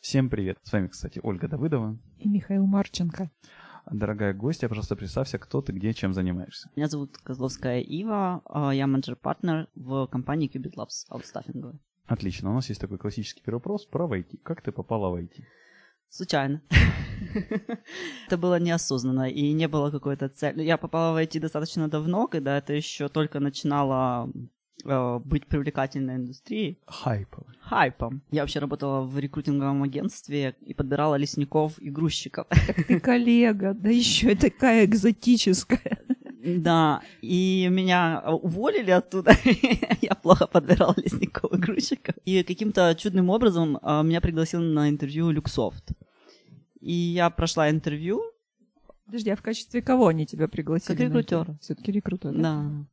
Всем привет. С вами, кстати, Ольга Давыдова. И Михаил Марченко. Дорогая гостья, пожалуйста, представься, кто ты, где, чем занимаешься. Меня зовут Козловская Ива, а, я менеджер-партнер в компании Qubit Labs, аутстаффинговой. Отлично. У нас есть такой классический первый вопрос про IT. Как ты попала в IT? Случайно. Это было неосознанно и не было какой-то цели. Я попала в IT достаточно давно, когда это еще только начинало э, быть привлекательной индустрией. Хайповый. Хайпом. Я вообще работала в рекрутинговом агентстве и подбирала лесников и грузчиков. Так ты коллега, да еще и такая экзотическая. Да, и меня уволили оттуда. Я плохо подбирала лесников и грузчиков. И каким-то чудным образом а, меня пригласил на интервью Люксофт. И я прошла интервью. Подожди, а в качестве кого они тебя пригласили? Как рекрутера. Все-таки рекрутер, да? Да.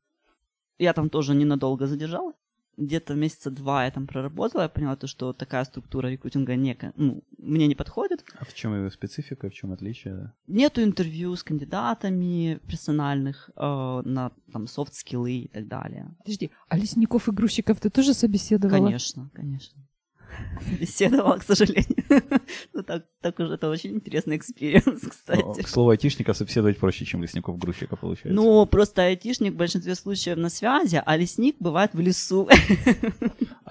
Я там тоже ненадолго задержалась. Где-то месяца два я там проработала, я поняла, то, что такая структура рекрутинга не, ну, мне не подходит. А в чем его специфика, в чем отличие? Нету интервью с кандидатами персональных э, на там софт-скиллы и так далее. Подожди, а лесников и грузчиков ты тоже собеседовала? Конечно, конечно. Беседовала, к сожалению. ну, так, так уже это очень интересный experience, кстати. Но, к слову, айтишника собеседовать проще, чем лесников грузчика получается. Ну, просто айтишник в большинстве случаев на связи, а лесник бывает в лесу.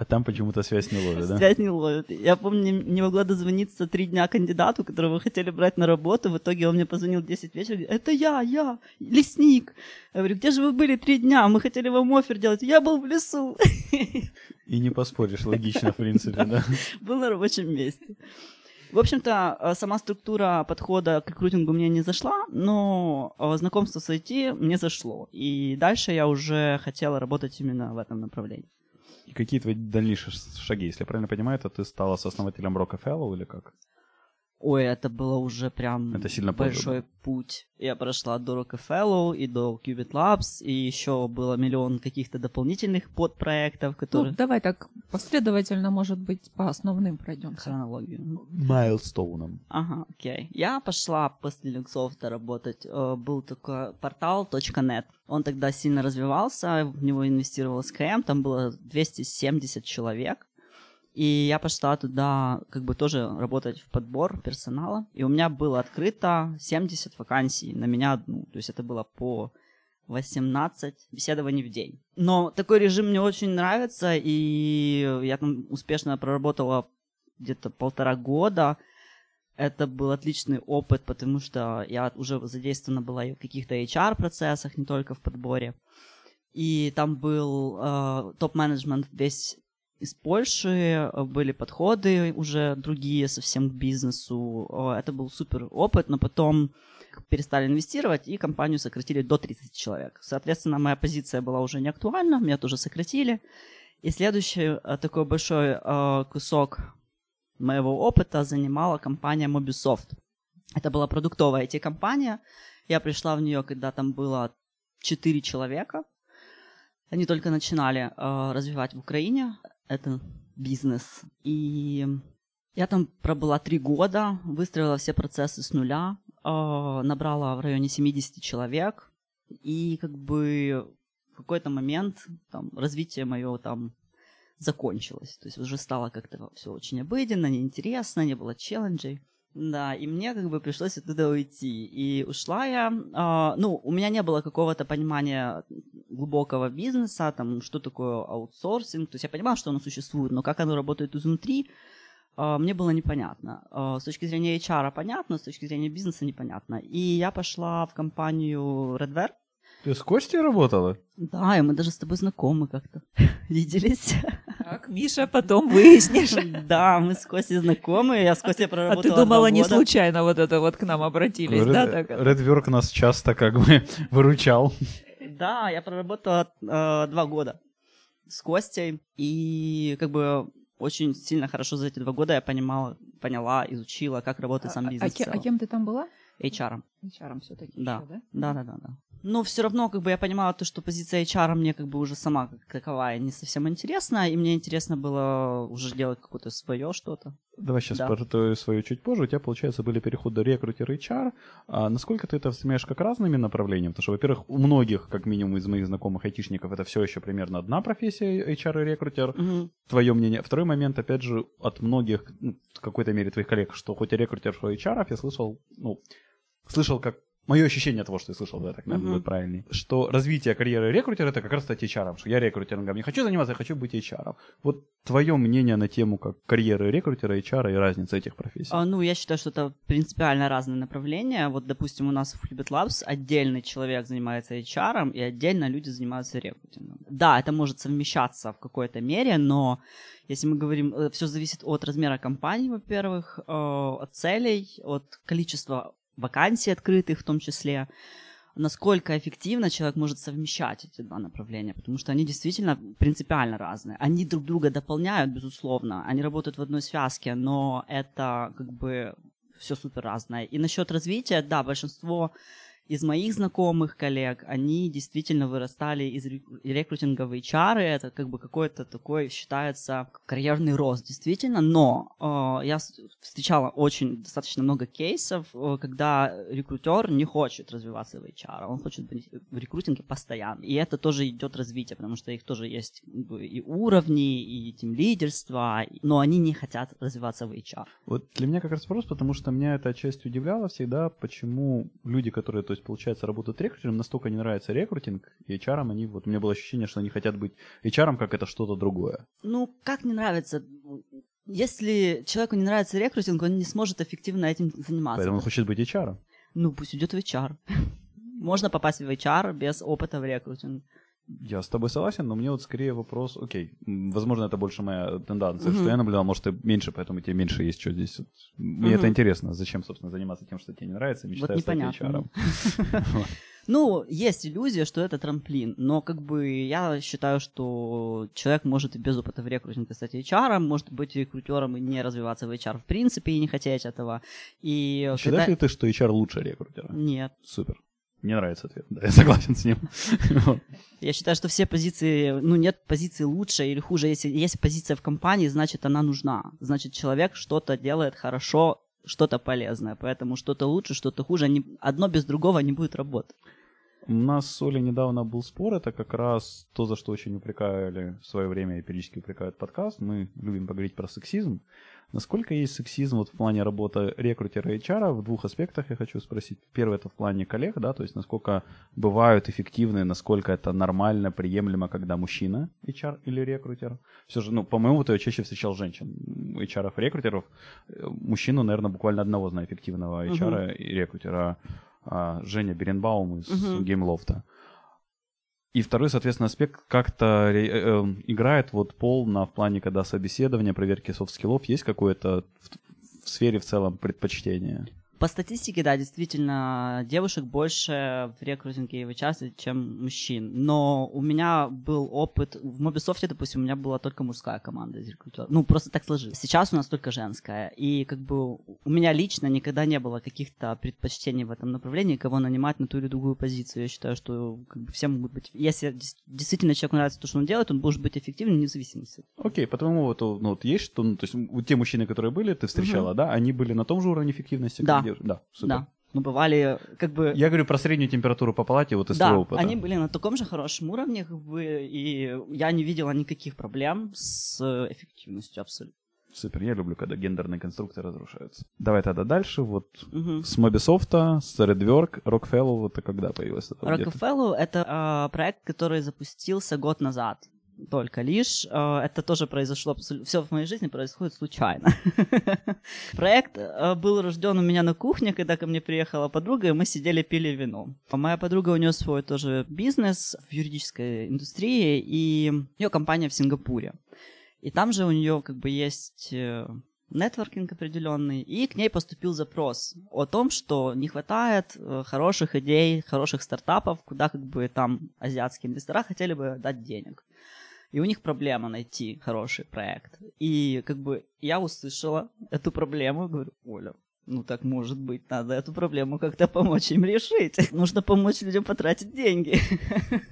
А там почему-то связь не ловит, да? Связь не ловит. Я помню, не могла дозвониться три дня кандидату, которого хотели брать на работу. В итоге он мне позвонил в 10 вечера, говорит, это я, я, лесник. Я говорю, где же вы были три дня? Мы хотели вам офер делать. Я был в лесу. И не поспоришь, логично, в принципе, да? Был на рабочем месте. В общем-то, э, сама структура подхода к рекрутингу мне не зашла, но э, знакомство с IT мне зашло. И дальше я уже хотела работать именно в этом направлении. И какие твои дальнейшие шаги? Если я правильно понимаю, то ты стала сооснователем Rockefeller или как? Ой, это было уже прям это сильно большой позже. путь. Я прошла до Rockefeller и до Qubit Labs, и еще было миллион каких-то дополнительных подпроектов, которые... Ну, давай так последовательно, может быть, по основным пройдем. Хронологию. Майлстоуном. Ага, окей. Я пошла после Люксофта работать. Э, был такой портал .net. Он тогда сильно развивался, в него инвестировал СКМ, там было 270 человек. И я пошла туда как бы тоже работать в подбор персонала. И у меня было открыто 70 вакансий на меня одну. То есть это было по 18 беседований в день. Но такой режим мне очень нравится, и я там успешно проработала где-то полтора года. Это был отличный опыт, потому что я уже задействована была и в каких-то HR-процессах, не только в подборе. И там был э, топ-менеджмент весь из Польши, э, были подходы уже другие совсем к бизнесу. Это был супер опыт, но потом перестали инвестировать, и компанию сократили до 30 человек. Соответственно, моя позиция была уже не актуальна, меня тоже сократили. И следующий э, такой большой э, кусок моего опыта занимала компания Mobisoft. Это была продуктовая IT-компания. Я пришла в нее, когда там было 4 человека. Они только начинали э, развивать в Украине это бизнес. И я там пробыла три года, выстроила все процессы с нуля, э, набрала в районе 70 человек. И как бы в какой-то момент там, развитие мое там закончилось. То есть уже стало как-то все очень обыденно, неинтересно, не было челленджей. Да, и мне как бы пришлось оттуда уйти. И ушла я, э, ну, у меня не было какого-то понимания глубокого бизнеса, там, что такое аутсорсинг. То есть я понимала, что оно существует, но как оно работает изнутри, э, мне было непонятно. Э, с точки зрения HR понятно, с точки зрения бизнеса непонятно. И я пошла в компанию Redware. Ты с Костей работала? Да, и мы даже с тобой знакомы как-то. Виделись. Так, Миша, потом выяснишь. Да, мы с Костей знакомы, я с Костей проработала А ты думала, не случайно вот это вот к нам обратились, да? Редверк нас часто как бы выручал. Да, я проработала э, два года с Костей, и как бы очень сильно хорошо за эти два года я понимала, поняла, изучила, как работает сам а, бизнес. А, а кем ты там была? HR. HR все-таки да. еще, да? Да, да, да, да. Но все равно, как бы я понимала то, что позиция HR мне как бы уже сама как таковая не совсем интересна, и мне интересно было уже делать какое-то свое что-то. Давай сейчас Да. про твою свою чуть позже. У тебя, получается, были переходы рекрутер и HR. А насколько ты это воспринимаешь как разными направлениями? Потому что, во-первых, у многих, как минимум из моих знакомых айтишников, это все еще примерно одна профессия, HR и рекрутер. Мгм. Твое мнение. Второй момент, опять же, от многих, ну, в какой-то мере твоих коллег, что хоть и рекрутер, что и HR, я слышал, ну, слышал как Мое ощущение того, что я слышал, да, так, наверное, Мгм. будет правильнее. Что развитие карьеры рекрутера это как раз стать HR. Что я рекрутерингом не хочу заниматься, я хочу быть HR. Вот твое мнение на тему как карьеры рекрутера, HR и разница этих профессий. А, ну, я считаю, что это принципиально разные направления. Вот, допустим, у нас в Hubit Labs отдельный человек занимается HR, и отдельно люди занимаются рекрутингом. Да, это может совмещаться в какой-то мере, но если мы говорим, все зависит от размера компании, во-первых, э, от целей, от количества вакансий открытых в том числе, насколько эффективно человек может совмещать эти два направления, потому что они действительно принципиально разные. Они друг друга дополняют, безусловно, они работают в одной связке, но это как бы все супер разное. И насчет развития, да, большинство из моих знакомых коллег, они действительно вырастали из рек- рекрутинга в это как бы какой-то такой считается карьерный рост, действительно, но э, я встречала очень достаточно много кейсов, э, когда рекрутер не хочет развиваться в HR, он хочет быть в рекрутинге постоянно, и это тоже идет развитие, потому что их тоже есть как бы, и уровни, и тем лидерства, но они не хотят развиваться в HR. Вот для меня как раз вопрос, потому что меня это отчасти удивляло всегда, почему люди, которые, то есть, получается, работают рекрутером, настолько не нравится рекрутинг, и HR, они, вот, у меня было ощущение, что они хотят быть HR, как это что-то другое. Ну, как не нравится? Если человеку не нравится рекрутинг, он не сможет эффективно этим заниматься. Поэтому он хочет быть HR. Ну, пусть идет в HR. Можно попасть в HR без опыта в рекрутинг. Я с тобой согласен, но мне вот скорее вопрос, окей, возможно, это больше моя тенденция, Мгм. что я наблюдал, может, и меньше, поэтому тебе меньше есть что здесь. Вот. Мне Мгм. это интересно, зачем, собственно, заниматься тем, что тебе не нравится, и Вот стать. HR. Ну, есть иллюзия, что это трамплин, но как бы я считаю, что человек может и без опыта в рекрутинге стать HR, может быть рекрутером и не развиваться в HR в принципе и не хотеть этого. И Считаешь ли ты, что HR лучше рекрутера? Нет. Супер. Мне нравится ответ. Да, я согласен с ним. Я считаю, что все позиции, ну, нет позиции лучше или хуже. Если есть позиция в компании, значит, она нужна. Значит, человек что-то делает хорошо, что-то полезное. Поэтому что-то лучше, что-то хуже. Они, одно без другого не будет работать. У нас с Олей недавно был спор, это как раз то, за что очень упрекали в свое время и периодически упрекают подкаст. Мы любим поговорить про сексизм. Насколько есть сексизм вот в плане работы рекрутера и HR в двух аспектах я хочу спросить. Первый это в плане коллег, да, то есть насколько бывают эффективны, насколько это нормально, приемлемо, когда мужчина HR или рекрутер. Все же, ну, по моему опыту я чаще встречал женщин, HR, рекрутеров. Э, Мужчину, наверное, буквально одного знаю эффективного HR и рекрутера. А, Женя Беренбаум из Мгм. Геймлофта. И второй, соответственно, аспект как-то э, э, играет вот пол на в плане, когда собеседование, проверки софт-скиллов, есть какое-то в, в сфере в целом предпочтение? По статистике, да, действительно, девушек больше в рекрутинге в HR, чем мужчин. Но у меня был опыт... В Ubisoft, допустим, у меня была только мужская команда из рекрутеров. Ну, просто так сложилось. Сейчас у нас только женская. И как бы у меня лично никогда не было каких-то предпочтений в этом направлении, кого нанимать на ту или другую позицию. Я считаю, что как бы, все могут быть... Если действительно человеку нравится то, что он делает, он может быть эффективным вне зависимости. Окей, по твоему опыту, ну, вот есть что, ну, то есть вот те мужчины, которые были, ты встречала, да, они были на том же уровне эффективности? как Да. девушки? Да, супер. Да. Ну, бывали как бы... Я говорю про среднюю температуру по палате вот из Да, опыта. они были на таком же хорошем уровне, как бы, и я не видела никаких проблем с эффективностью абсолютно. Супер, я люблю, когда гендерные конструкты разрушаются. Давай тогда дальше, вот Мгм. с Mobisоft, с Redwork, Rockfellow, это когда появилось? Это? Rockefeller — это э, проект, который запустился год назад. Только лишь. Э, это тоже произошло... Все в моей жизни происходит случайно. Проект э, был рожден у меня на кухне, когда ко мне приехала подруга, и мы сидели пили вино. Моя подруга, у нее свой тоже бизнес в юридической индустрии, и у нее компания в Сингапуре. И там же у нее как бы есть э, нетворкинг определенный, и к ней поступил запрос о том, что не хватает хороших идей, хороших стартапов, куда как бы там азиатские инвестора хотели бы дать денег. И у них проблема найти хороший проект. И как бы я услышала эту проблему, говорю, Оля, ну так может быть, надо эту проблему как-то помочь им решить. Нужно помочь людям потратить деньги.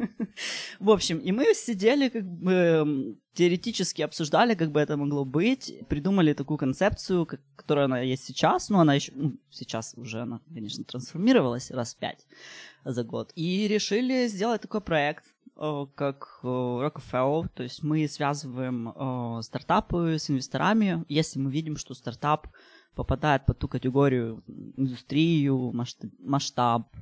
В общем, и мы сидели, как бы теоретически обсуждали, как бы это могло быть, придумали такую концепцию, которая она есть сейчас, но она еще, ну, сейчас уже она, конечно, трансформировалась раз пять за год. И решили сделать такой проект, как э, Rockefeller, то есть мы связываем э, стартапы с инвесторами, если мы видим, что стартап попадает под ту категорию индустрию, масштаб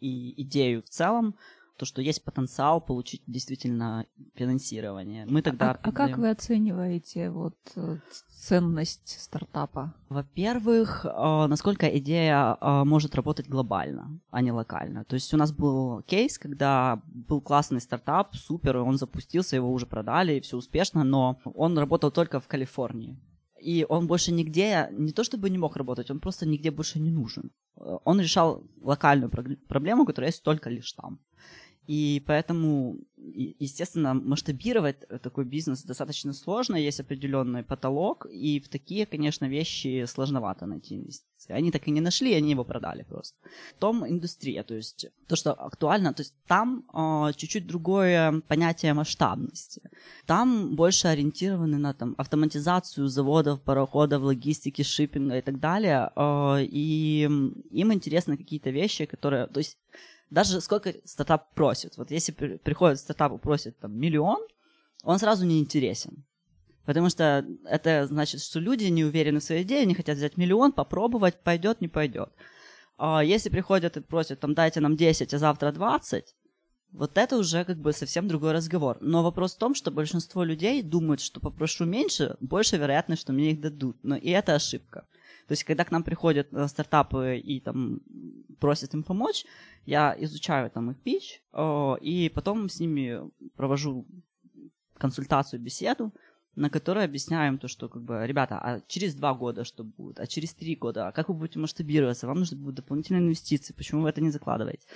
и идею в целом, то, что есть потенциал получить действительно финансирование. Мы тогда... А, а как вы оцениваете вот э, ценность стартапа? Во-первых, э, насколько идея э, может работать глобально, а не локально. То есть у нас был кейс, когда был классный стартап, супер, он запустился, его уже продали, и все успешно, но он работал только в Калифорнии и он больше нигде, не то чтобы не мог работать, он просто нигде больше не нужен. Он решал локальную проблему, которая есть только лишь там. И поэтому, естественно, масштабировать такой бизнес достаточно сложно, есть определенный потолок, и в такие, конечно, вещи сложновато найти инвестиции. Они так и не нашли, они его продали просто. Том индустрия, то есть то, что актуально, то есть там э, чуть-чуть другое понятие масштабности. Там больше ориентированы на там, автоматизацию заводов, пароходов, логистики, шиппинга и так далее. Э, и им интересны какие-то вещи, которые... То есть даже сколько стартап просит. Вот если приходит стартап и просит там миллион, он сразу не интересен. Потому что это значит, что люди не уверены в своей идее, они хотят взять миллион, попробовать, пойдет, не пойдет. А если приходят и просят, там, дайте нам 10, а завтра 20, вот это уже как бы совсем другой разговор. Но вопрос в том, что большинство людей думают, что попрошу меньше, больше вероятность, что мне их дадут. Но и это ошибка. То есть, когда к нам приходят э, стартапы и там просят им помочь, я изучаю там их пич, и потом с ними провожу консультацию, беседу, на которой объясняем то, что, как бы, ребята, а через два года что будет, а через три года, а как вы будете масштабироваться, вам нужны будут дополнительные инвестиции, почему вы это не закладываете?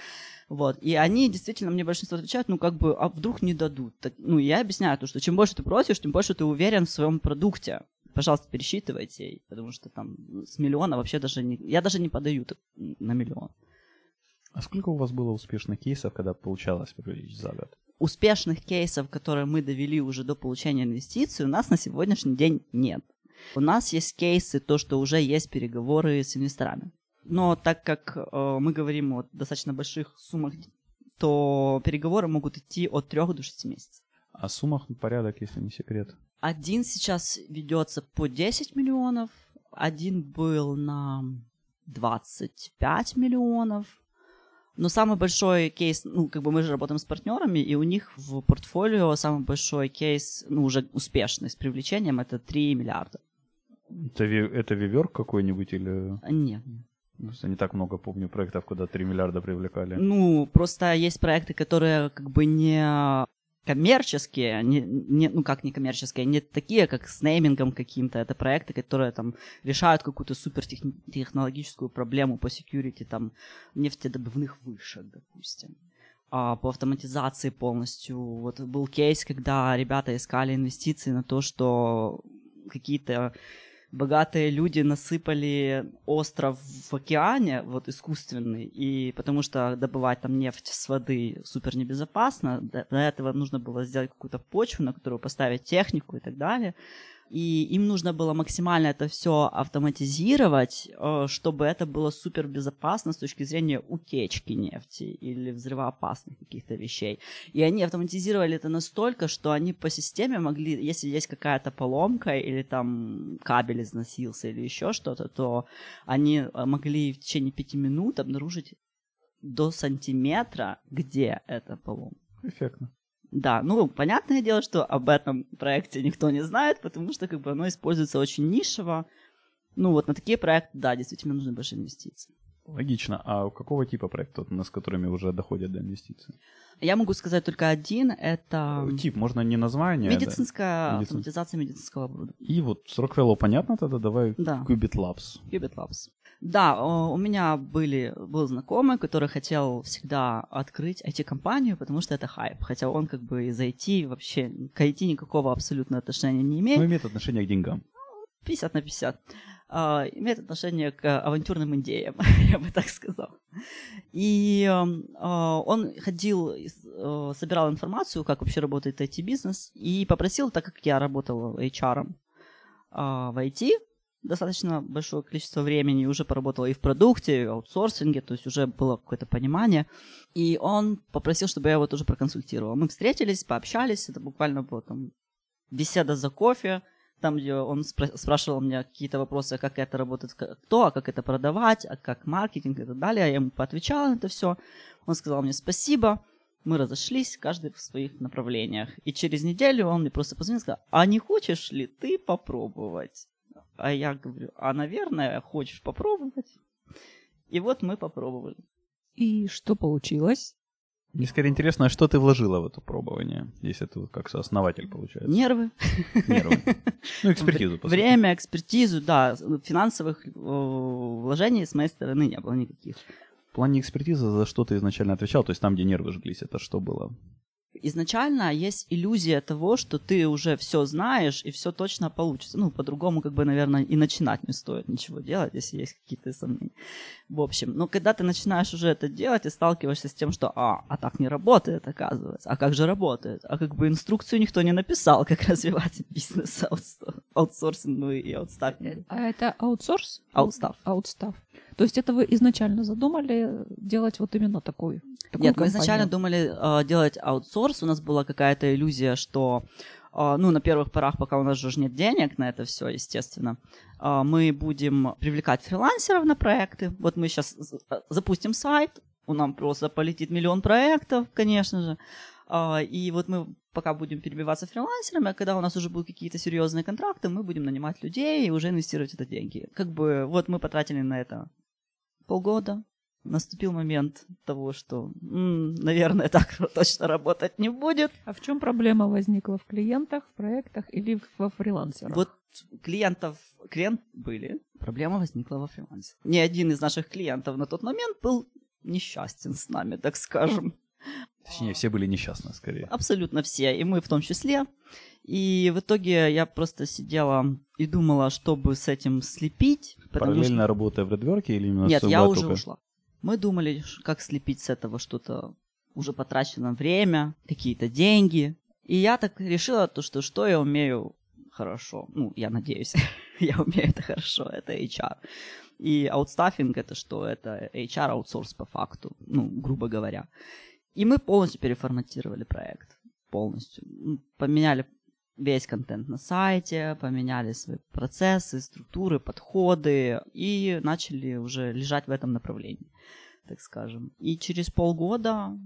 Вот, и они действительно, мне большинство отвечают, ну, как бы, а вдруг не дадут? Так, ну, я объясняю то, что чем больше ты просишь, тем больше ты уверен в своем продукте. Пожалуйста, пересчитывайте, потому что там с миллиона вообще даже не... Я даже не подаю на миллион. А сколько у вас было успешных кейсов, когда получалось привлечь за год? Успешных кейсов, которые мы довели уже до получения инвестиций, у нас на сегодняшний день нет. У нас есть кейсы, то, что уже есть переговоры с инвесторами. Но так как э, мы говорим о достаточно больших суммах, то переговоры могут идти от 3 до 6 месяцев. А суммах порядок, если не секрет? Один сейчас ведется по 10 миллионов, один был на 25 миллионов, но самый большой кейс, ну, как бы мы же работаем с партнерами, и у них в портфолио самый большой кейс, ну, уже успешный с привлечением, это 3 миллиарда. Это, это виверк какой-нибудь или... Нет. Я не так много помню проектов, куда 3 миллиарда привлекали. Ну, просто есть проекты, которые как бы не коммерческие, не, не, ну как не коммерческие, не такие, как с неймингом каким-то. Это проекты, которые там решают какую-то супертехнологическую проблему по security там нефтедобывных вышек, допустим. А, по автоматизации полностью. Вот был кейс, когда ребята искали инвестиции на то, что какие-то богатые люди насыпали остров в океане, вот искусственный, и потому что добывать там нефть с воды супер небезопасно, для этого нужно было сделать какую-то почву, на которую поставить технику и так далее и им нужно было максимально это все автоматизировать, э, чтобы это было супер безопасно с точки зрения утечки нефти или взрывоопасных каких-то вещей. И они автоматизировали это настолько, что они по системе могли, если есть какая-то поломка или там кабель износился или еще что-то, то они э, могли в течение пяти минут обнаружить до сантиметра, где эта поломка. Эффектно. Да, ну, понятное дело, что об этом проекте никто не знает, потому что как бы оно используется очень нишево. Ну, вот на такие проекты, да, действительно нужны большие инвестиции. Логично. А у какого типа проектов, с которыми уже доходят до инвестиций? Я могу сказать только один. Это... Э, тип, можно не название. Медицинская да? автоматизация медицинского оборудования. И вот с Rockefeller понятно тогда? Давай да. Qubit Labs. Qubit Labs. Да, у меня были, был знакомый, который хотел всегда открыть IT-компанию, потому что это хайп. Хотя он как бы из IT вообще к IT никакого абсолютно отношения не имеет. Но имеет отношение к деньгам. 50 на 50. а, имеет отношение к авантюрным идеям, я бы так сказал. И а, он ходил, э, собирал информацию, как вообще работает IT-бизнес, и попросил, так как я работал HR а, в IT, достаточно большое количество времени, уже поработала и в продукте, и в аутсорсинге, то есть уже было какое-то понимание. И он попросил, чтобы я его тоже проконсультировал. Мы встретились, пообщались, это буквально было там беседа за кофе, там, где он спра- спрашивал меня какие-то вопросы, как это работает, кто, а как это продавать, а как маркетинг и так далее. Я ему поотвечала на это все. Он сказал мне спасибо. Мы разошлись, каждый в своих направлениях. И через неделю он мне просто позвонил и сказал, а не хочешь ли ты попробовать? А я говорю, а, наверное, хочешь попробовать? И вот мы попробовали. И что получилось? Мне скорее интересно, а что ты вложила в это пробование, если ты как сооснователь, получается? Нервы. Нервы. Ну, экспертизу, по сути. Время, экспертизу, да. Финансовых э, вложений с моей стороны не было никаких. В плане экспертизы за что ты изначально отвечал? То есть там, где нервы жглись, это что было? Изначально есть иллюзия того, что ты уже все знаешь и все точно получится. Ну, по-другому, как бы, наверное, и начинать не стоит ничего делать, если есть какие-то сомнения. В общем, но когда ты начинаешь уже это делать и сталкиваешься с тем, что, а, а так не работает, оказывается, а как же работает? А как бы инструкцию никто не написал, как развивать бизнес аутсорсингу и аутстаффингу. А это аутсорс? Аутстафф. Аутстафф. То есть это вы изначально задумали делать вот именно такую? такую Нет, мы компанию? изначально думали э, делать аутсорс. У нас была какая-то иллюзия, что э, ну, на первых порах, пока у нас же нет денег на это все, естественно, э, мы будем привлекать фрилансеров на проекты. Вот мы сейчас запустим сайт, у нас просто полетит миллион проектов, конечно же. Э, и вот мы пока будем перебиваться фрилансерами, а когда у нас уже будут какие-то серьезные контракты, мы будем нанимать людей и уже инвестировать это деньги. Как бы вот мы потратили на это полгода, наступил момент того, что, м, наверное, так точно работать не будет. А в чем проблема возникла в клиентах, в проектах или во фрилансерах? Вот клиентов, клиент были, проблема возникла во фрилансе. Ни один из наших клиентов на тот момент был несчастен с нами, так скажем. Точнее, все были несчастны, скорее. Абсолютно все, и мы в том числе. И в итоге я просто сидела и думала, чтобы с этим слепить. Параллельно что... работая в Редверке или именно Нет, я уже только... ушла. Мы думали, как слепить с этого что-то уже потрачено время, какие-то деньги. И я так решила, то, что что я умею хорошо. Ну, я надеюсь, я умею это хорошо. Это HR. И аутстаффинг это что? Это HR аутсорс по факту, ну, грубо говоря. И мы полностью переформатировали проект. Полностью. Поменяли весь контент на сайте, поменяли свои процессы, структуры, подходы и начали уже лежать в этом направлении, так скажем. И через полгода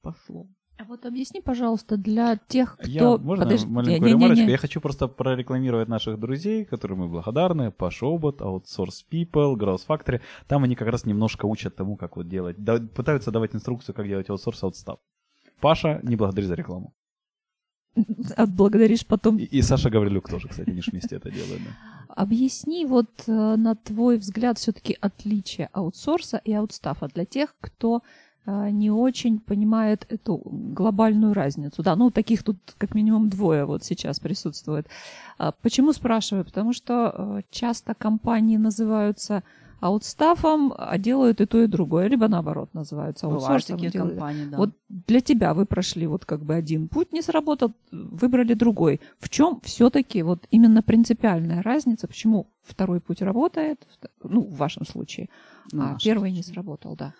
пошло. А вот объясни, пожалуйста, для тех, кто... Я, можно Подожди, маленькую не, ремарочку? Не, не. Я хочу просто прорекламировать наших друзей, которым мы благодарны. Паша Обот, Outsource People, Growth Factory. Там они как раз немножко учат тому, как вот делать. Да, пытаются давать инструкцию, как делать аутсорс, аутстав. Паша, не благодари за рекламу. Отблагодаришь потом. И, и Саша Гаврилюк тоже, кстати, не вместе это делает. Да. Объясни вот э, на твой взгляд все-таки отличие аутсорса и аутстафа для тех, кто не очень понимает эту глобальную разницу. Да, ну таких тут как минимум двое вот сейчас присутствует. А почему спрашиваю? Потому что э, часто компании называются аутстафом, а делают и то, и другое, либо наоборот называются аутсорсом. такие компании, да. Вот для тебя вы прошли вот как бы один путь, не сработал, выбрали другой. В чем все-таки вот именно принципиальная разница, почему второй путь работает, ну, в вашем случае, ну, а первый случае. не сработал, да?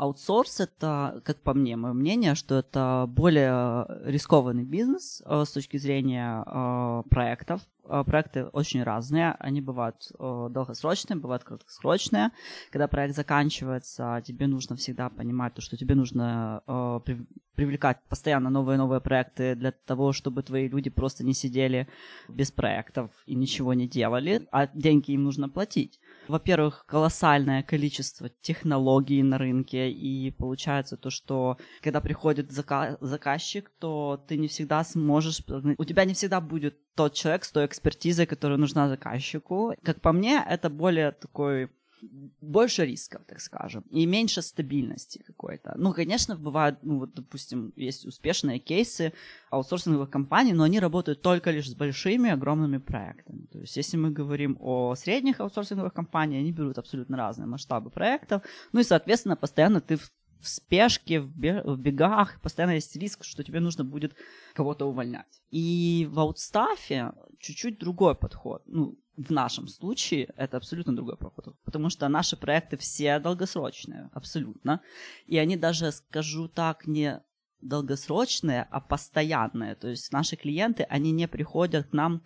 Аутсорс это, как по мне, мое мнение, что это более рискованный бизнес э, с точки зрения э, проектов, Э, проекты очень разные. Они бывают долгосрочные, бывают краткосрочные. Когда проект заканчивается, тебе нужно всегда понимать, то, что тебе нужно привлекать постоянно новые новые проекты для того, чтобы твои люди просто не сидели без проектов и ничего не делали, а деньги им нужно платить. Во-первых, колоссальное количество технологий на рынке, и получается то, что когда приходит зака- заказчик, то ты не всегда сможешь, у тебя не всегда будет тот человек с той экспертизой, которая нужна заказчику. Как по мне, это более такой больше рисков, так скажем, и меньше стабильности какой-то. Ну, конечно, бывают, ну, вот, допустим, есть успешные кейсы аутсорсинговых компаний, но они работают только лишь с большими, огромными проектами. То есть, если мы говорим о средних аутсорсинговых компаниях, они берут абсолютно разные масштабы проектов, ну и, соответственно, постоянно ты в спешке, в бегах, постоянно есть риск, что тебе нужно будет кого-то увольнять. И в аутстафе чуть-чуть другой подход. Ну, в нашем случае это абсолютно другой подход, потому что наши проекты все долгосрочные, абсолютно. И они даже, скажу так, не долгосрочные, а постоянные. То есть наши клиенты, они не приходят к нам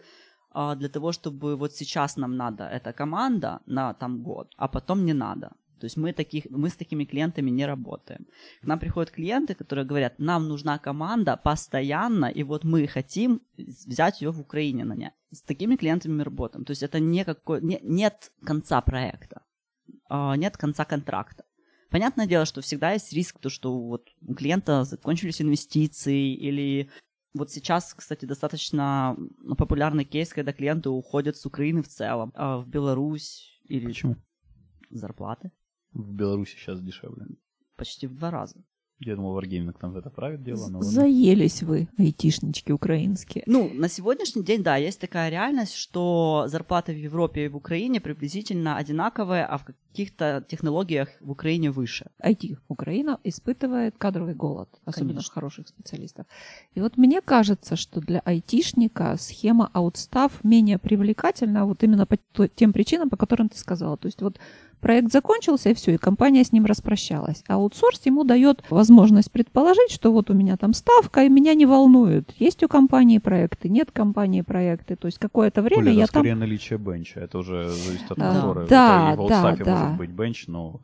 а, для того, чтобы вот сейчас нам надо эта команда на там год, а потом не надо. То есть мы, таких, мы с такими клиентами не работаем. К нам приходят клиенты, которые говорят, нам нужна команда постоянно, и вот мы хотим взять ее в Украине нанять. С такими клиентами мы работаем. То есть это не какой, не, нет конца проекта, а, нет конца контракта. Понятное дело, что всегда есть риск, то, что вот у клиента закончились инвестиции или вот сейчас, кстати, достаточно популярный кейс, когда клиенты уходят с Украины в целом, а в Беларусь или... Почему? Зарплаты. В Беларуси сейчас дешевле. Почти в два раза. Я думал, Wargaming там это правит дело. Но Заелись вы, айтишнички украинские. Ну, на сегодняшний день, да, есть такая реальность, что зарплаты в Европе и в Украине приблизительно одинаковые, а в каких-то технологиях в Украине выше. IT Украина испытывает кадровый голод, особенно Конечно. хороших специалистов. И вот мне кажется, что для айтишника схема аутстав менее привлекательна вот именно по тем причинам, по которым ты сказала. То есть вот проект закончился, и все, и компания с ним распрощалась. А аутсорс ему дает возможность предположить, что вот у меня там ставка, и меня не волнует, есть у компании проекты, нет компании проекты. То есть какое-то время Коля, я это там... скорее наличие бенча, это уже зависит от. Да, да, да, да. может быть бенч, но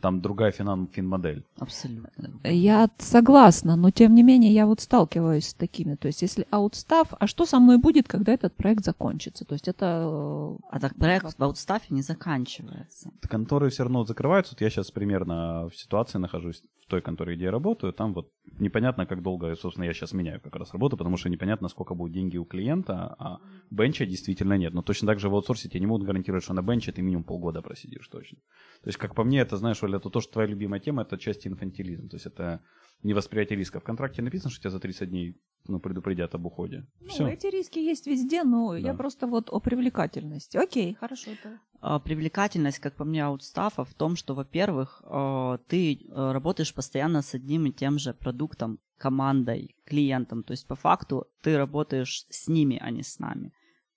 там другая фин, фин-модель. Абсолютно. Я согласна, но тем не менее я вот сталкиваюсь с такими. То есть если аутстав, а что со мной будет, когда этот проект закончится? То есть это... Э, а так проект в аутстафе не заканчивается. Конторы все равно закрываются. Вот я сейчас примерно в ситуации нахожусь, той конторе, где я работаю. Там вот непонятно, как долго, собственно, я сейчас меняю как раз работу, потому что непонятно, сколько будут деньги у клиента, а бенча действительно нет. Но точно так же в аутсорсе тебе не могут гарантировать, что на бенче ты минимум полгода просидишь точно. То есть, как по мне, это, знаешь, Оля, это то, что твоя любимая тема, это часть инфантилизм. То есть это не восприятие риска. В контракте написано, что тебя за 30 дней ну, предупредят об уходе. Ну, Все. эти риски есть везде, но да. я просто вот о привлекательности. Окей, хорошо. Это... А, привлекательность, как по мне, аутстафа в том, что, во-первых, а, ты а, работаешь постоянно с одним и тем же продуктом, командой, клиентом. То есть, по факту, ты работаешь с ними, а не с нами.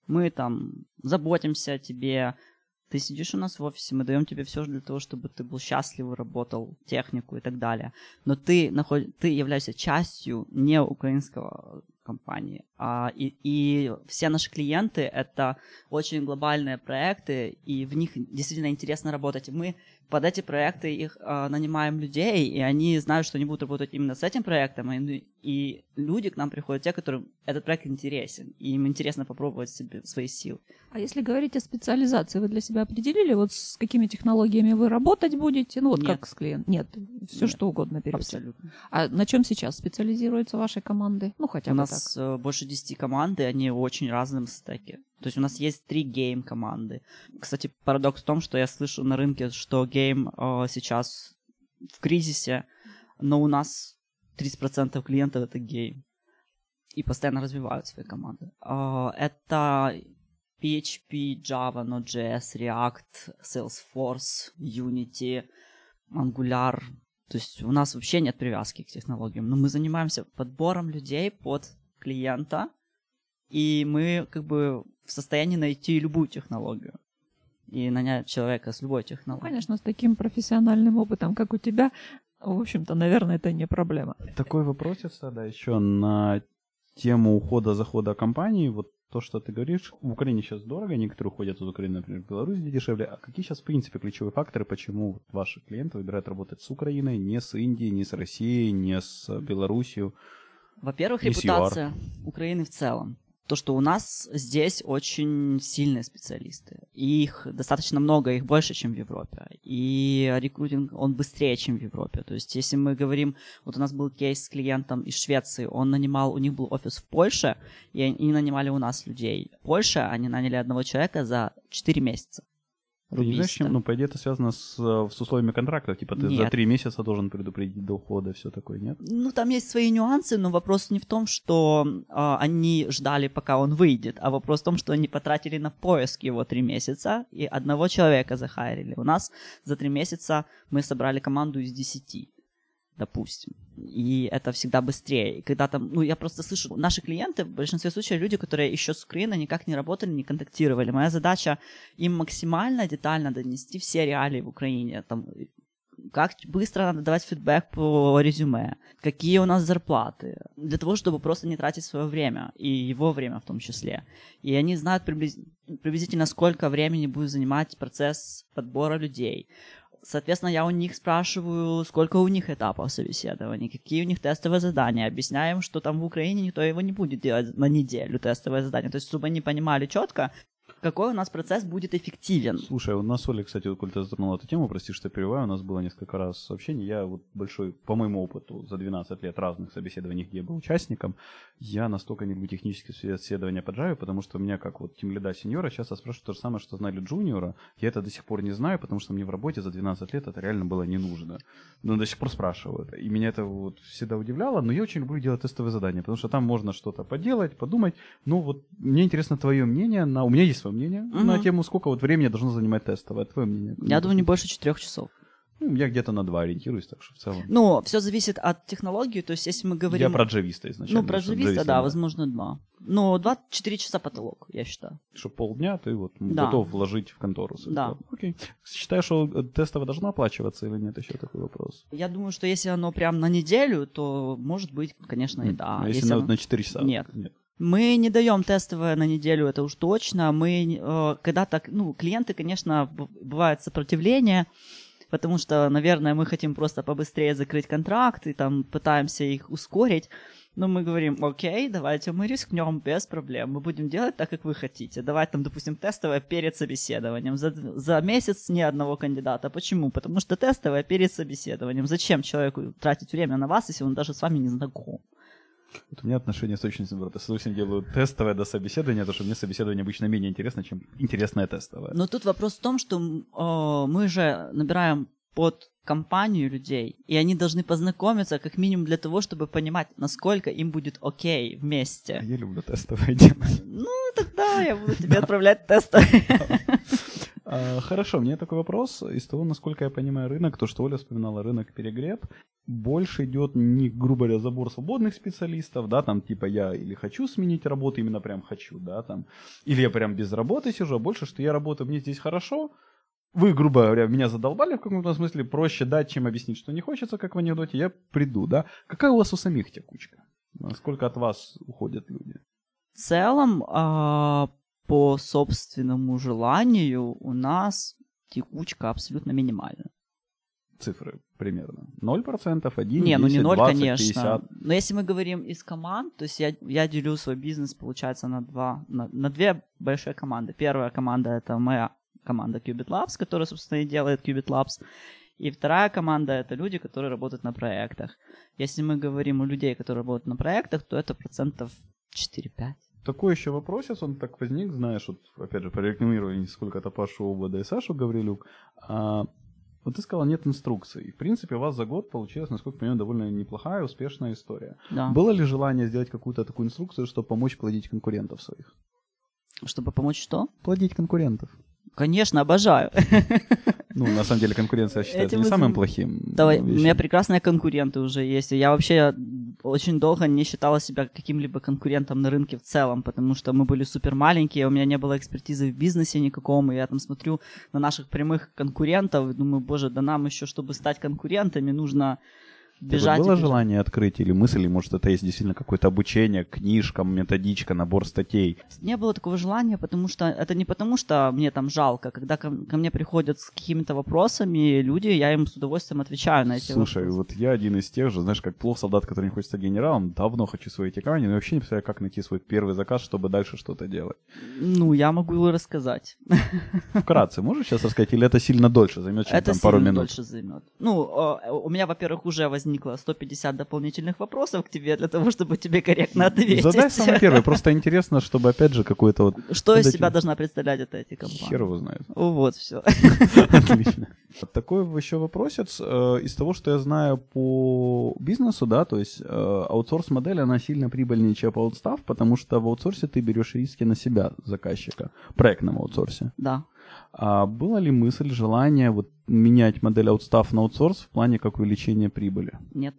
Мы там заботимся о тебе, ты сидишь у нас в офисе, мы даем тебе все для того, чтобы ты был счастлив, работал, технику и так далее. Но ты, наход... ты являешься частью не украинского компании. А, и, и все наши клиенты — это очень глобальные проекты, и в них действительно интересно работать. Мы под эти проекты их а, нанимаем людей, и они знают, что они будут работать именно с этим проектом, и, и люди к нам приходят, те, которым этот проект интересен, и им интересно попробовать себе свои силы. А если говорить о специализации, вы для себя определили, вот с какими технологиями вы работать будете? Ну вот Нет. как с клиентом? Нет, все Нет. что угодно берете. Абсолютно. А на чем сейчас специализируются ваши команды? Ну хотя бы У нас так. Э, больше 10 команд, и они очень разном стеке. То есть у нас есть три game-команды. Кстати, парадокс в том, что я слышу на рынке, что game э, сейчас в кризисе, но у нас 30% клиентов это game. И постоянно развивают свои команды. Э, это PHP, Java, Node.js, React, Salesforce, Unity, Angular. То есть у нас вообще нет привязки к технологиям. Но мы занимаемся подбором людей под клиента, и мы как бы в состоянии найти любую технологию и нанять человека с любой технологией. Ну, конечно, с таким профессиональным опытом, как у тебя, в общем-то, наверное, это не проблема. Такой вопросец тогда еще на тему ухода-захода компании. Вот то, что ты говоришь, в Украине сейчас дорого, некоторые уходят из Украины, например, в Беларусь, где дешевле. А какие сейчас, в принципе, ключевые факторы, почему ваши клиенты выбирают работать с Украиной, не с Индией, не с Россией, не с Беларусью? Во-первых, репутация Украины в целом то, что у нас здесь очень сильные специалисты. их достаточно много, их больше, чем в Европе. И рекрутинг, он быстрее, чем в Европе. То есть, если мы говорим, вот у нас был кейс с клиентом из Швеции, он нанимал, у них был офис в Польше, и они нанимали у нас людей. В Польше они наняли одного человека за 4 месяца. Чем, ну, по идее, это связано с, э, с условиями контракта. Типа ты Нет. за три месяца должен предупредить до ухода, все такое, нет? Ну, там есть свои нюансы, но вопрос не в том, что а, они ждали, пока он выйдет, а вопрос в том, что они потратили на поиск его три месяца и одного человека захайрили. У нас за три месяца мы собрали команду из десяти, допустим. И это всегда быстрее. И когда там, ну, я просто слышу, наши клиенты, в большинстве случаев, люди, которые еще с Украины никак не работали, не контактировали. Моя задача им максимально детально донести все реалии в Украине. Там, как быстро надо давать фидбэк по резюме, какие у нас зарплаты, для того, чтобы просто не тратить свое время, и его время в том числе. И они знают приблиз- приблизительно, сколько времени будет занимать процесс подбора людей. Соответственно, я у них спрашиваю, сколько у них этапов собеседований, какие у них тестовые задания. Объясняем, что там в Украине никто его не будет делать на неделю тестовое задание. То есть, чтобы они понимали четко, какой у нас процесс будет эффективен. Слушай, у нас Оля, кстати, вот, коль ты затронул эту тему, прости, что я перебиваю, у нас было несколько раз сообщений. Я вот большой, по моему опыту, за 12 лет разных собеседований, где я был участником, я настолько не люблю технические собеседования по Java, потому что у меня, как вот тем лида сеньора, часто спрашивают то же самое, что знали джуниора. Я это до сих пор не знаю, потому что мне в работе за 12 лет это реально было не нужно. Но до сих пор спрашивают. И меня это вот всегда удивляло, но я очень люблю делать тестовые задания, потому что там можно что-то поделать, подумать. Ну вот, мне интересно твое мнение на... У меня есть свое мнение Мгм. на тему, сколько вот времени должно занимать тестовое. Твое мнение? Я думаю, не больше четырех часов. Ну, я где-то на два ориентируюсь, так что в целом. Ну, все зависит от технологии, то есть если мы говорим... Я про джависта изначально. Ну, про джависта, да, возможно, два. Ну, два-четыре часа потолок, я считаю. Что полдня ты вот Да. готов вложить в контору. Да. Ладно, Окей. Считаешь, что э, тестовое должно оплачиваться или нет? Еще такой вопрос. Я думаю, что если оно прям на неделю, то, может быть, конечно, и да. А если, на, оно- на 4 часа? Нет. Мы не даем тестовое на неделю, это уж точно. Мы, э, когда так, ну, клиенты, конечно, бывает сопротивление, потому что, наверное, мы хотим просто побыстрее закрыть контракт и там пытаемся их ускорить. Но мы говорим, окей, давайте мы рискнем без проблем. Мы будем делать так, как вы хотите. Давать там, допустим, тестовое перед собеседованием. За, за месяц ни одного кандидата. Почему? Потому что тестовое перед собеседованием. Зачем человеку тратить время на вас, если он даже с вами не знаком? Вот у меня отношения с точностью брата. С удовольствием делаю тестовое до собеседования, потому что мне собеседование обычно менее интересно, чем интересное тестовое. Но тут вопрос в том, что э, мы же набираем под компанию людей, и они должны познакомиться как минимум для того, чтобы понимать, насколько им будет окей А вместе. я люблю тестовое делать. Ну, тогда я буду тебе отправлять тесты. А, Хорошо, меня такой вопрос. Из того, насколько я понимаю рынок, то, что Оля вспоминала, рынок перегреб, больше идет не, грубо говоря, забор свободных специалистов, да, там типа я или хочу сменить работу, именно прям хочу, да, там, или я прям без работы сижу, а больше, что я работаю, мне здесь хорошо, вы, грубо говоря, меня задолбали в каком-то смысле, проще дать, чем объяснить, что не хочется, как в анекдоте, я приду, да. Какая у вас у самих текучка? Насколько от вас уходят люди? В целом, а, по собственному желанию, у нас текучка абсолютно минимальна. Цифры примерно. 0%, 1, Не, ну не 10, ноль, 20, конечно. 50. Но если мы говорим из команд, то есть я, я делю свой бизнес, получается, на два, на, на две большие команды. Первая команда это моя команда Qubit Labs, которая, собственно, и делает Qubit Labs. И вторая команда это люди, которые работают на проектах. Если мы говорим о людей, которые работают на проектах, то это процентов 4-5. Такой еще вопросец, он так возник, знаешь, вот, опять же, порекламирую сколько-то Пашу Обода и Сашу Гаврилюк. А, вот ты сказала, нет инструкций. В принципе, у вас за год получилась, насколько я понимаю, довольно неплохая, успешная история. Да. Было ли желание сделать какую-то такую инструкцию, чтобы помочь плодить конкурентов своих? Чтобы помочь что? Плодить конкурентов. Конечно, обожаю. Ну, на самом деле, конкуренция считается Этим не самым плохим. Давай, у вещью. меня прекрасные конкуренты уже есть. Я вообще очень долго не считала себя каким-либо конкурентом на рынке в целом, потому что мы были супер маленькие, у меня не было экспертизы в бизнесе никаком, и я там смотрю на наших прямых конкурентов и думаю, боже, да нам еще, чтобы стать конкурентами, нужно бежать. было бежать. желание открыть или мысль, может это есть действительно какое-то обучение, книжкам, методичка, набор статей? Не было такого желания, потому что это не потому, что мне там жалко. Когда ко, ко мне приходят с какими-то вопросами люди, я им с удовольствием отвечаю на эти Слушай, вопросы. вот я один из тех же, знаешь, как плох солдат, который не хочет стать генералом, давно хочу свое тикание, но вообще не представляю, как найти свой первый заказ, чтобы дальше что-то делать. Ну, я могу рассказать. Вкратце, можешь сейчас рассказать, или это сильно дольше займет, чем Это там пару сильно минут? дольше займет. Ну, э, у меня, во-первых, уже возник возникло 150 дополнительных вопросов к тебе для того, чтобы тебе корректно ответить. Задай самый первый. Просто интересно, чтобы, опять же, какой-то вот... Что из себя должна представлять эта эти компании? Хер его знает. Вот, все. Отлично. Такой еще вопросец. Э, Из того, что я знаю по бизнесу, да, то есть э, аутсорс-модель, она сильно прибыльнее, чем аутстав, потому что в аутсорсе ты берешь риски на себя, заказчика, проектном аутсорсе. Да. А была ли мысль, желание вот менять модель аутстав на аутсорс в плане как увеличения прибыли? Нет.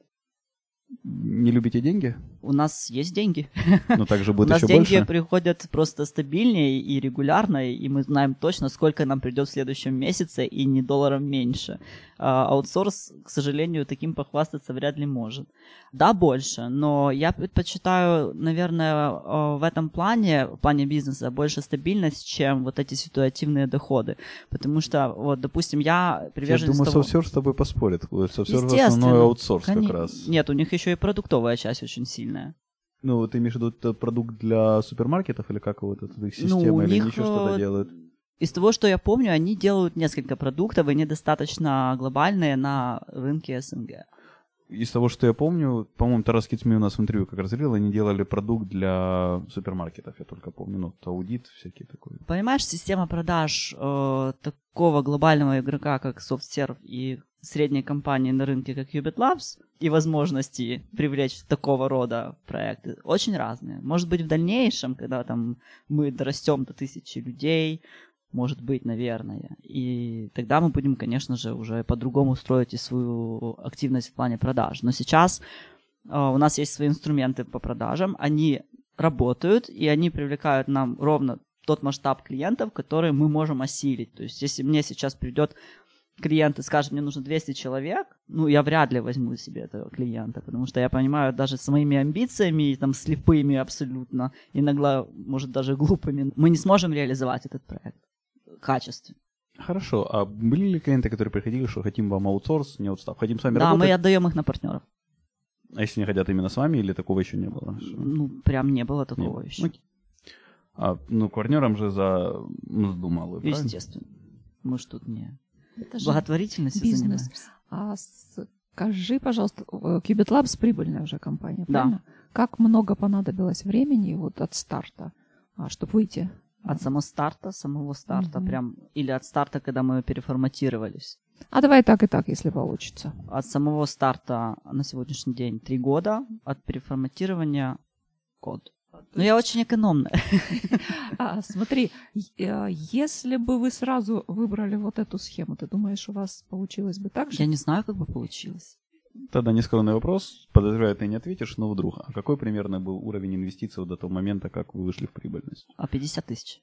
Не любите деньги? У нас есть деньги. Но также У будет нас еще деньги больше. приходят просто стабильнее и регулярно, и мы знаем точно, сколько нам придет в следующем месяце, и не долларом меньше. А аутсорс, к сожалению, таким похвастаться вряд ли может. Да, больше, но я предпочитаю, наверное, э, в этом плане, в плане бизнеса, больше стабильность, чем вот эти ситуативные доходы. Потому что, вот, допустим, я Я приверженец думаю, того... Софтсер с тобой поспорит. Софтсер в основной аутсорс как Коне- раз. Нет, у них еще и продуктовая часть очень сильная. Ну, ты имеешь в виду это продукт для супермаркетов или как вот это их Ну, система, у или них, еще что-то э, делают? Из того, что я помню, они делают несколько продуктов, и они достаточно глобальные на рынке СНГ. Из того, что я помню, по-моему, Тарас Кицми у нас в интервью как раз говорил, они делали продукт для супермаркетов, я только помню, ну, аудит всякий такой. Понимаешь, система продаж э, такого глобального игрока, как SoftServe и средней компании на рынке, как Ubit Labs, и возможности привлечь такого рода проекты очень разные. Может быть, в дальнейшем, когда там мы дорастем до тысячи людей, может быть, наверное. И тогда мы будем, конечно же, уже по-другому строить и свою активность в плане продаж. Но сейчас э, у нас есть свои инструменты по продажам, они работают, и они привлекают нам ровно тот масштаб клиентов, который мы можем осилить. То есть, если мне сейчас придет клиент и скажет, мне нужно 200 человек, ну, я вряд ли возьму себе этого клиента, потому что я понимаю, даже с моими амбициями, там, слепыми абсолютно, иногда, может, даже глупыми, мы не сможем реализовать этот проект качественно. Хорошо, а были ли клиенты, которые приходили, что хотим вам аутсорс, не аутстав, хотим с вами Да, работать? мы отдаем их на партнеров. А если не хотят именно с вами, или такого еще не было? Ну, прям не было такого было. еще. Окей. А, ну, к партнерам же за мзду малую, правильно? Естественно. Мы ж тут не Это же благотворительностью бизнес. А скажи, пожалуйста, э, Qubit Labs прибыльная уже компания, Да. правильно? Как много понадобилось времени вот от старта, чтобы выйти? От самого старта, самого старта, Мгм. прям, или от старта, когда мы переформатировались. А давай так и так, если получится. От самого старта на сегодняшний день три года, от переформатирования год. Но я очень экономная. А, смотри, э, если бы вы сразу выбрали вот эту схему, ты думаешь, у вас получилось бы так же? Я не знаю, как бы получилось. Тогда нескромный вопрос, подозреваю, ты не ответишь, но вдруг. А какой примерно был уровень инвестиций вот до того момента, как вы вышли в прибыльность? А 50 тысяч.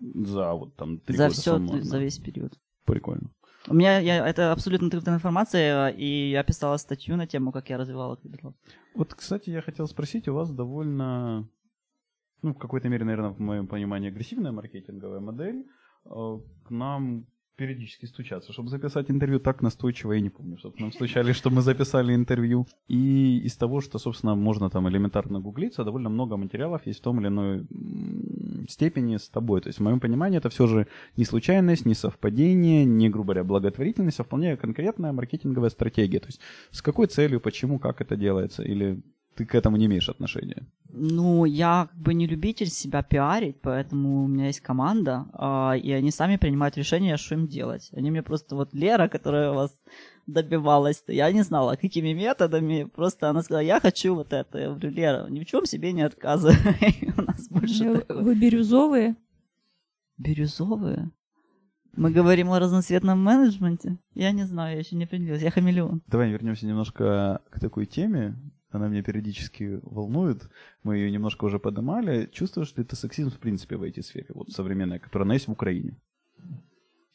За вот там три За года все, суммарно. за весь период. Прикольно. У меня я, это абсолютно открытая информация, и я писала статью на тему, как я развивала Квидрл. Вот, кстати, я хотел спросить, у вас довольно, ну, в какой-то мере, наверное, в моем понимании, агрессивная маркетинговая модель. Э, К нам периодически стучаться, чтобы записать интервью так настойчиво, я не помню, чтобы нам стучали, что мы записали интервью. И из того, что, собственно, можно там элементарно гуглиться, довольно много материалов есть в том или иной степени с тобой. То есть, в моем понимании, это все же не случайность, не совпадение, не, грубо говоря, благотворительность, а вполне конкретная маркетинговая стратегия. То есть, с какой целью, почему, как это делается, или ты к этому не имеешь отношения? Ну, я как бы не любитель себя пиарить, поэтому у меня есть команда, а, и они сами принимают решение, что им делать. Они мне просто вот Лера, которая у вас добивалась, я не знала, какими методами, просто она сказала, я хочу вот это. Я говорю, Лера, ни в чем себе не отказывай, у нас больше Вы, такого». вы бирюзовые? Бирюзовые? Мы говорим о разноцветном менеджменте? Я не знаю, я еще не определилась, я хамелеон. Давай вернемся немножко к такой теме. Она меня периодически волнует. Мы ее немножко уже поднимали. Чувствуешь ли ты сексизм в принципе в IT-сфере, вот современная, которая она есть в Украине?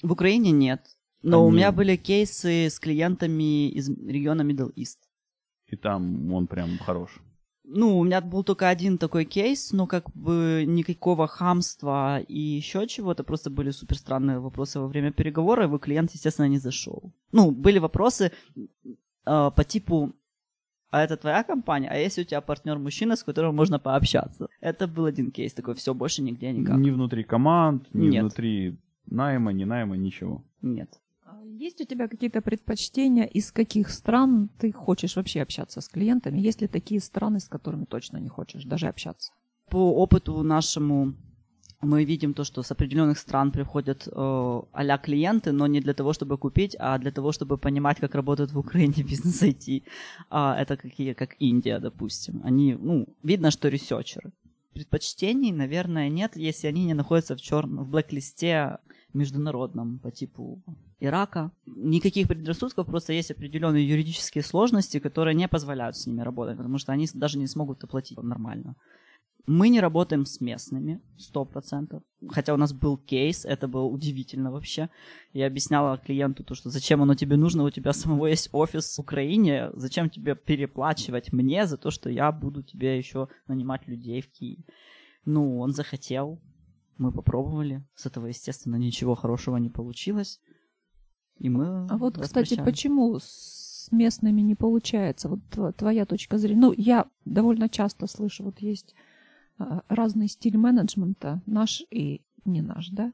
В Украине нет. Но у Они- меня были кейсы с клиентами из региона Middle East. И там он прям хорош. Ну, у меня был только один такой кейс, но как бы никакого хамства и еще чего-то, просто были супер странные вопросы во время переговора, и клиент, естественно, не зашел. Ну, были вопросы э, по типу, а это твоя компания, а если у тебя партнер мужчина, с которым можно пообщаться? Это был один кейс такой, все, больше нигде никак. Ни внутри команд, ни Нет. внутри найма, ни найма, ничего. Нет. А есть у тебя какие-то предпочтения, из каких стран ты хочешь вообще общаться с клиентами? Есть ли такие страны, с которыми точно не хочешь даже общаться? По опыту нашему мы видим то, что с определенных стран приходят э, а клиенты, но не для того, чтобы купить, а для того, чтобы понимать, как работает в Украине бизнес IT. А это какие, как Индия, допустим. Они, ну, видно, что ресерчеры. Предпочтений, наверное, нет, если они не находятся в черном, в блэк-листе международном по типу Ирака. Никаких предрассудков, просто есть определенные юридические сложности, которые не позволяют с ними работать, потому что они даже не смогут оплатить нормально. Мы не работаем с местными, сто процентов. Хотя у нас был кейс, это было удивительно вообще. Я объясняла клиенту то, что зачем оно тебе нужно, у тебя самого есть офис в Украине, зачем тебе переплачивать мне за то, что я буду тебе еще нанимать людей в Киеве. Ну, он захотел, мы попробовали, с этого, естественно, ничего хорошего не получилось. И мы А вот, кстати, почему с местными не получается? Вот твоя точка зрения. Ну, я довольно часто слышу, вот есть разный стиль менеджмента, наш и не наш, да,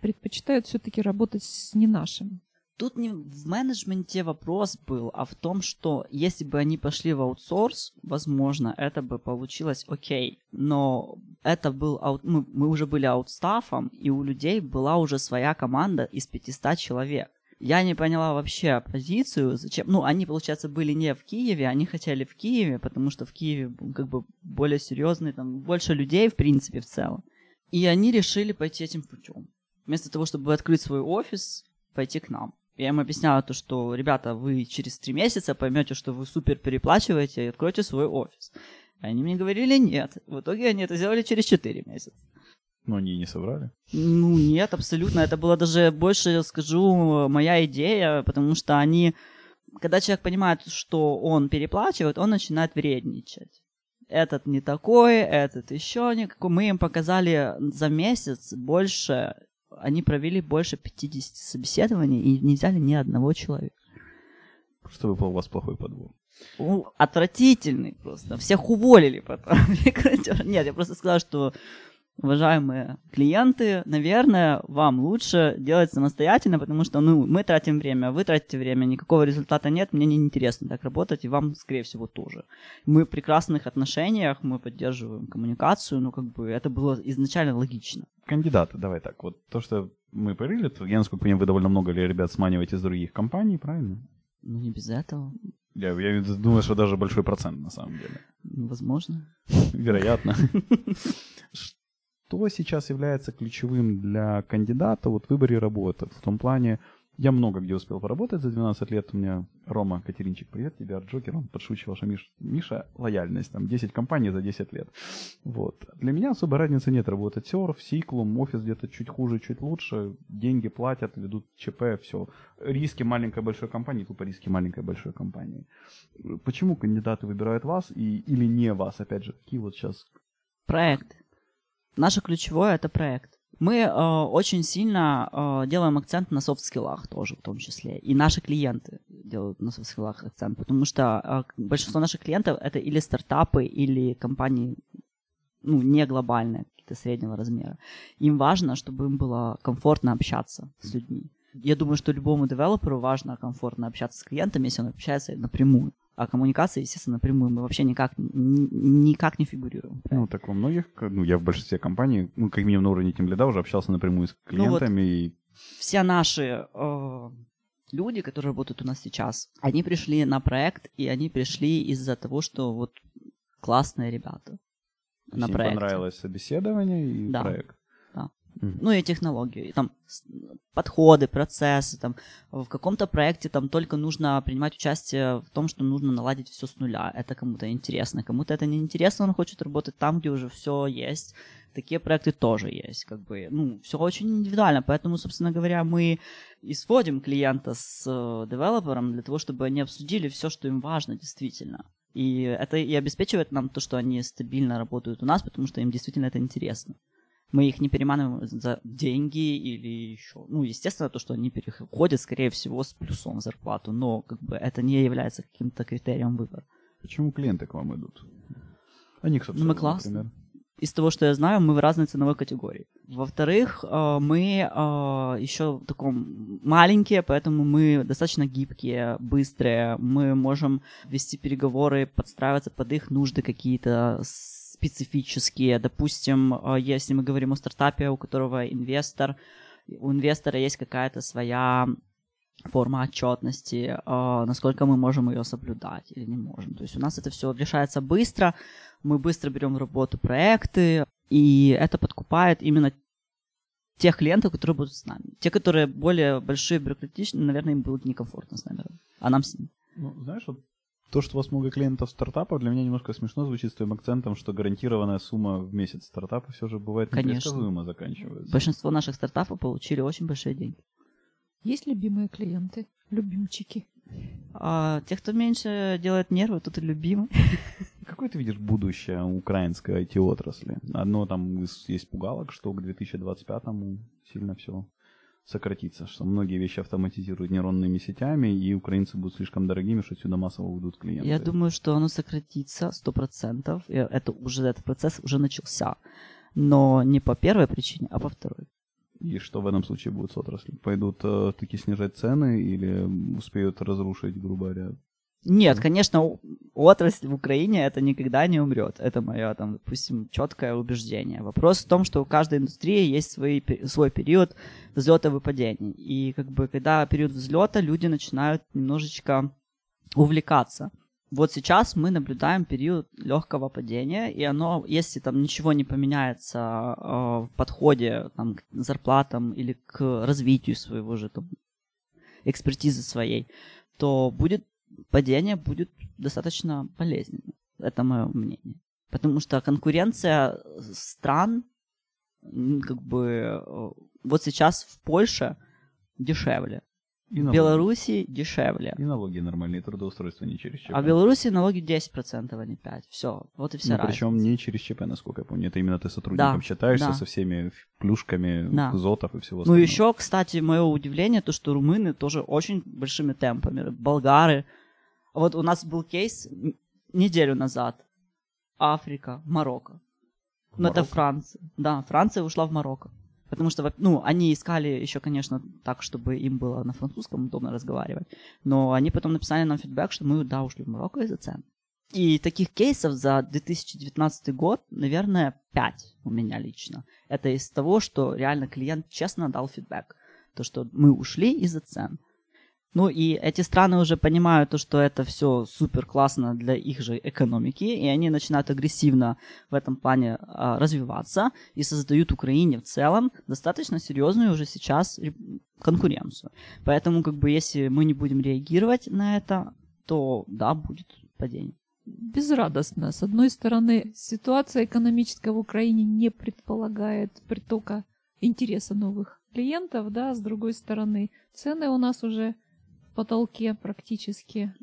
предпочитают все-таки работать с не нашим. Тут не в менеджменте вопрос был, а в том, что если бы они пошли в аутсорс, возможно, это бы получилось окей. Но это был аут... мы, мы уже были аутстафом, и у людей была уже своя команда из 500 человек. Я не поняла вообще позицию, зачем... Ну, они, получается, были не в Киеве, они хотели в Киеве, потому что в Киеве как бы более серьезный, там больше людей, в принципе, в целом. И они решили пойти этим путем. Вместо того, чтобы открыть свой офис, пойти к нам. Я им объясняла то, что, ребята, вы через три месяца поймете, что вы супер переплачиваете и откроете свой офис. Они мне говорили нет. В итоге они это сделали через четыре месяца. Но они и не соврали? Ну, нет, абсолютно. Это была даже больше, скажу, моя идея, потому что они... Когда человек понимает, что он переплачивает, он начинает вредничать. Этот не такой, этот еще никакой. Мы им показали за месяц больше... Они провели больше 50 собеседований и не взяли ни одного человека. Просто выпал у вас плохой подбор. Отвратительный просто. Всех уволили потом. Нет, я просто сказала, что уважаемые клиенты, наверное, вам лучше делать самостоятельно, потому что ну, мы тратим время, вы тратите время, никакого результата нет, мне не интересно так работать, и вам, скорее всего, тоже. Мы в прекрасных отношениях, мы поддерживаем коммуникацию, ну, как бы это было изначально логично. Кандидаты, давай так, вот то, что мы порыли, то я, насколько понимаю, вы довольно много ли ребят сманиваете из других компаний, правильно? Ну, не без этого. Я, я думаю, что даже большой процент, на самом деле. Возможно. Вероятно. что сейчас является ключевым для кандидата вот в выборе работы? В том плане, я много где успел поработать за 12 лет. У меня Рома Катеринчик, привет тебе, Арджокер, он подшучивал, что Миш, Миша лояльность, там 10 компаний за 10 лет. Вот. Для меня особой разницы нет работать серф, сиклум, офис где-то чуть хуже, чуть лучше, деньги платят, ведут ЧП, все. Риски маленькой большой компании, тупо риски маленькой большой компании. Почему кандидаты выбирают вас и, или не вас, опять же, какие вот сейчас... Проект. Наше ключевое это проект. Мы э, очень сильно э, делаем акцент на софт-скиллах тоже в том числе. И наши клиенты делают на софт-скиллах акцент, потому что э, большинство наших клиентов это или стартапы, или компании ну, не глобальные, какие-то среднего размера. Им важно, чтобы им было комфортно общаться с людьми. Я думаю, что любому девелоперу важно комфортно общаться с клиентами, если он общается напрямую. А коммуникации, естественно, напрямую мы вообще никак, никак не фигурируем. Ну, так во многих, ну, я в большинстве компаний, ну, как минимум на уровне тем лида уже общался напрямую с клиентами. Ну, вот и... Все наши э, люди, которые работают у нас сейчас, они пришли на проект, и они пришли из-за того, что вот классные ребята на проекте. понравилось собеседование и да. проект. Ну и технологии, там подходы, процессы, там в каком-то проекте там только нужно принимать участие в том, что нужно наладить все с нуля. Это кому-то интересно, кому-то это не интересно, он хочет работать там, где уже все есть. Такие проекты тоже есть, как бы, ну, все очень индивидуально, поэтому, собственно говоря, мы и сводим клиента с э, девелопером для того, чтобы они обсудили все, что им важно действительно. И это и обеспечивает нам то, что они стабильно работают у нас, потому что им действительно это интересно мы их не переманываем за деньги или еще. Ну, естественно, то, что они переходят, скорее всего, с плюсом в зарплату, но как бы это не является каким-то критерием выбора. Почему клиенты к вам идут? Они, собственно, ну, мы классно. Например. из того, что я знаю, мы в разной ценовой категории. Во-вторых, э, мы э, еще в таком маленькие, поэтому мы достаточно гибкие, быстрые. Мы можем вести переговоры, подстраиваться под их нужды какие-то специфические. Допустим, э, если мы говорим о стартапе, у которого инвестор, у инвестора есть какая-то своя форма отчетности, насколько мы можем ее соблюдать или не можем. То есть у нас это все решается быстро, мы быстро берем в работу проекты, и это подкупает именно тех клиентов, которые будут с нами. Те, которые более большие, бюрократичные, наверное, им будет некомфортно с нами, а нам с ними. Ну, знаешь, вот то, что у вас много клиентов стартапов, для меня немножко смешно звучит с твоим акцентом, что гарантированная сумма в месяц стартапа все же бывает непредсказуемо заканчивается. Большинство наших стартапов получили очень большие деньги. Есть любимые клиенты, любимчики? А, те, кто меньше делает нервы, тут и любимый. Какое ты видишь будущее украинской IT-отрасли? Одно там есть пугалок, что к 2025-му сильно все сократится, что многие вещи автоматизируют нейронными сетями, и украинцы будут слишком дорогими, что сюда массово уйдут клиенты. Я думаю, что оно сократится 100%. И это уже, этот процесс уже начался. Но не по первой причине, а по второй. И что в этом случае будет с отраслью? Пойдут э, таки снижать цены или успеют разрушить, грубо говоря, нет, конечно, отрасль в Украине это никогда не умрет. Это мое, там, допустим, четкое убеждение. Вопрос в том, что у каждой индустрии есть свой, свой период взлета и выпадений. И как бы когда период взлета, люди начинают немножечко увлекаться. Вот сейчас мы наблюдаем период легкого падения, и оно, если там ничего не поменяется э, в подходе там, к зарплатам или к развитию своего же там, экспертизы своей, то будет падение будет достаточно болезненно. Это мое мнение. Потому что конкуренция стран, как бы, э, вот сейчас в Польше дешевле. И в Беларуси дешевле. И налоги нормальные, трудоустройство не через ЧП. А в Беларуси налоги 10%, а не 5%. Все, вот и вся ну, Причем не через ЧП, насколько я помню. Это именно ты сотрудником да, считаешься да. со всеми плюшками да. зотов и всего остального. Ну еще, кстати, мое удивление, то, что румыны тоже очень большими темпами. Болгары, вот у нас был кейс неделю назад. Африка, Марокко. Ну, это Франция. Да, Франция ушла в Марокко. Потому что, ну, они искали еще, конечно, так, чтобы им было на французском удобно разговаривать. Но они потом написали нам фидбэк, что мы, да, ушли в Марокко из-за цен. И таких кейсов за 2019 год, наверное, 5 у меня лично. Это из того, что реально клиент честно дал фидбэк. То, что мы ушли из-за цен. Ну и эти страны уже понимают то, что это все супер классно для их же экономики, и они начинают агрессивно в этом плане а, развиваться и создают Украине в целом достаточно серьезную уже сейчас конкуренцию. Поэтому как бы если мы не будем реагировать на это, то да, будет падение. Безрадостно. С одной стороны, ситуация экономическая в Украине не предполагает притока интереса новых клиентов, да, с другой стороны, цены у нас уже потолке практически.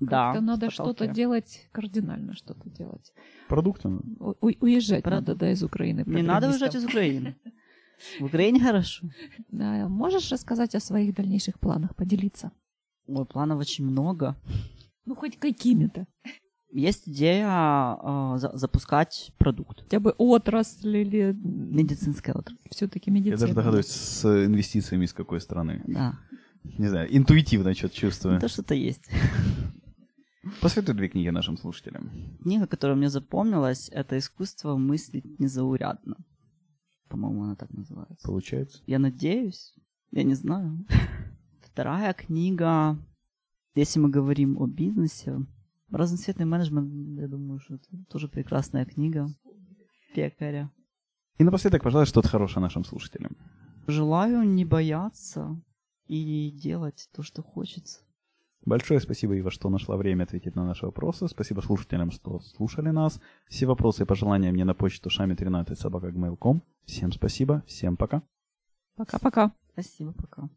Да. Как-то надо что-то делать, кардинально что-то делать. Продукты. У- уезжать Про... надо, да, из Украины. Не надо уезжать из Украины. В Украине хорошо. Да, можешь рассказать о своих дальнейших планах, поделиться? Ой, планов очень много. Ну, хоть какими-то. Есть идея э, за- запускать продукт. Хотя бы отрасль или... Медицинская отрасль. Все-таки медицина. Я даже догадываюсь, с инвестициями из какой страны. Да. Не знаю, интуитивно что-то чувствую. Да что-то есть. Посоветуй две книги нашим слушателям. Книга, которая мне запомнилась, это «Искусство мыслить незаурядно». По-моему, она так называется. Получается? Я надеюсь. Я не знаю. Вторая книга, если мы говорим о бизнесе, разноцветный менеджмент, я думаю, что это тоже прекрасная книга пекаря. И напоследок, пожалуйста, что-то хорошее нашим слушателям. Желаю не бояться и делать то, что хочется. Большое спасибо, Ива, что нашла время ответить на наши вопросы. Спасибо слушателям, что слушали нас. Все вопросы и пожелания мне на почту шами13 собака Всем спасибо, всем пока. Пока-пока. Спасибо, пока.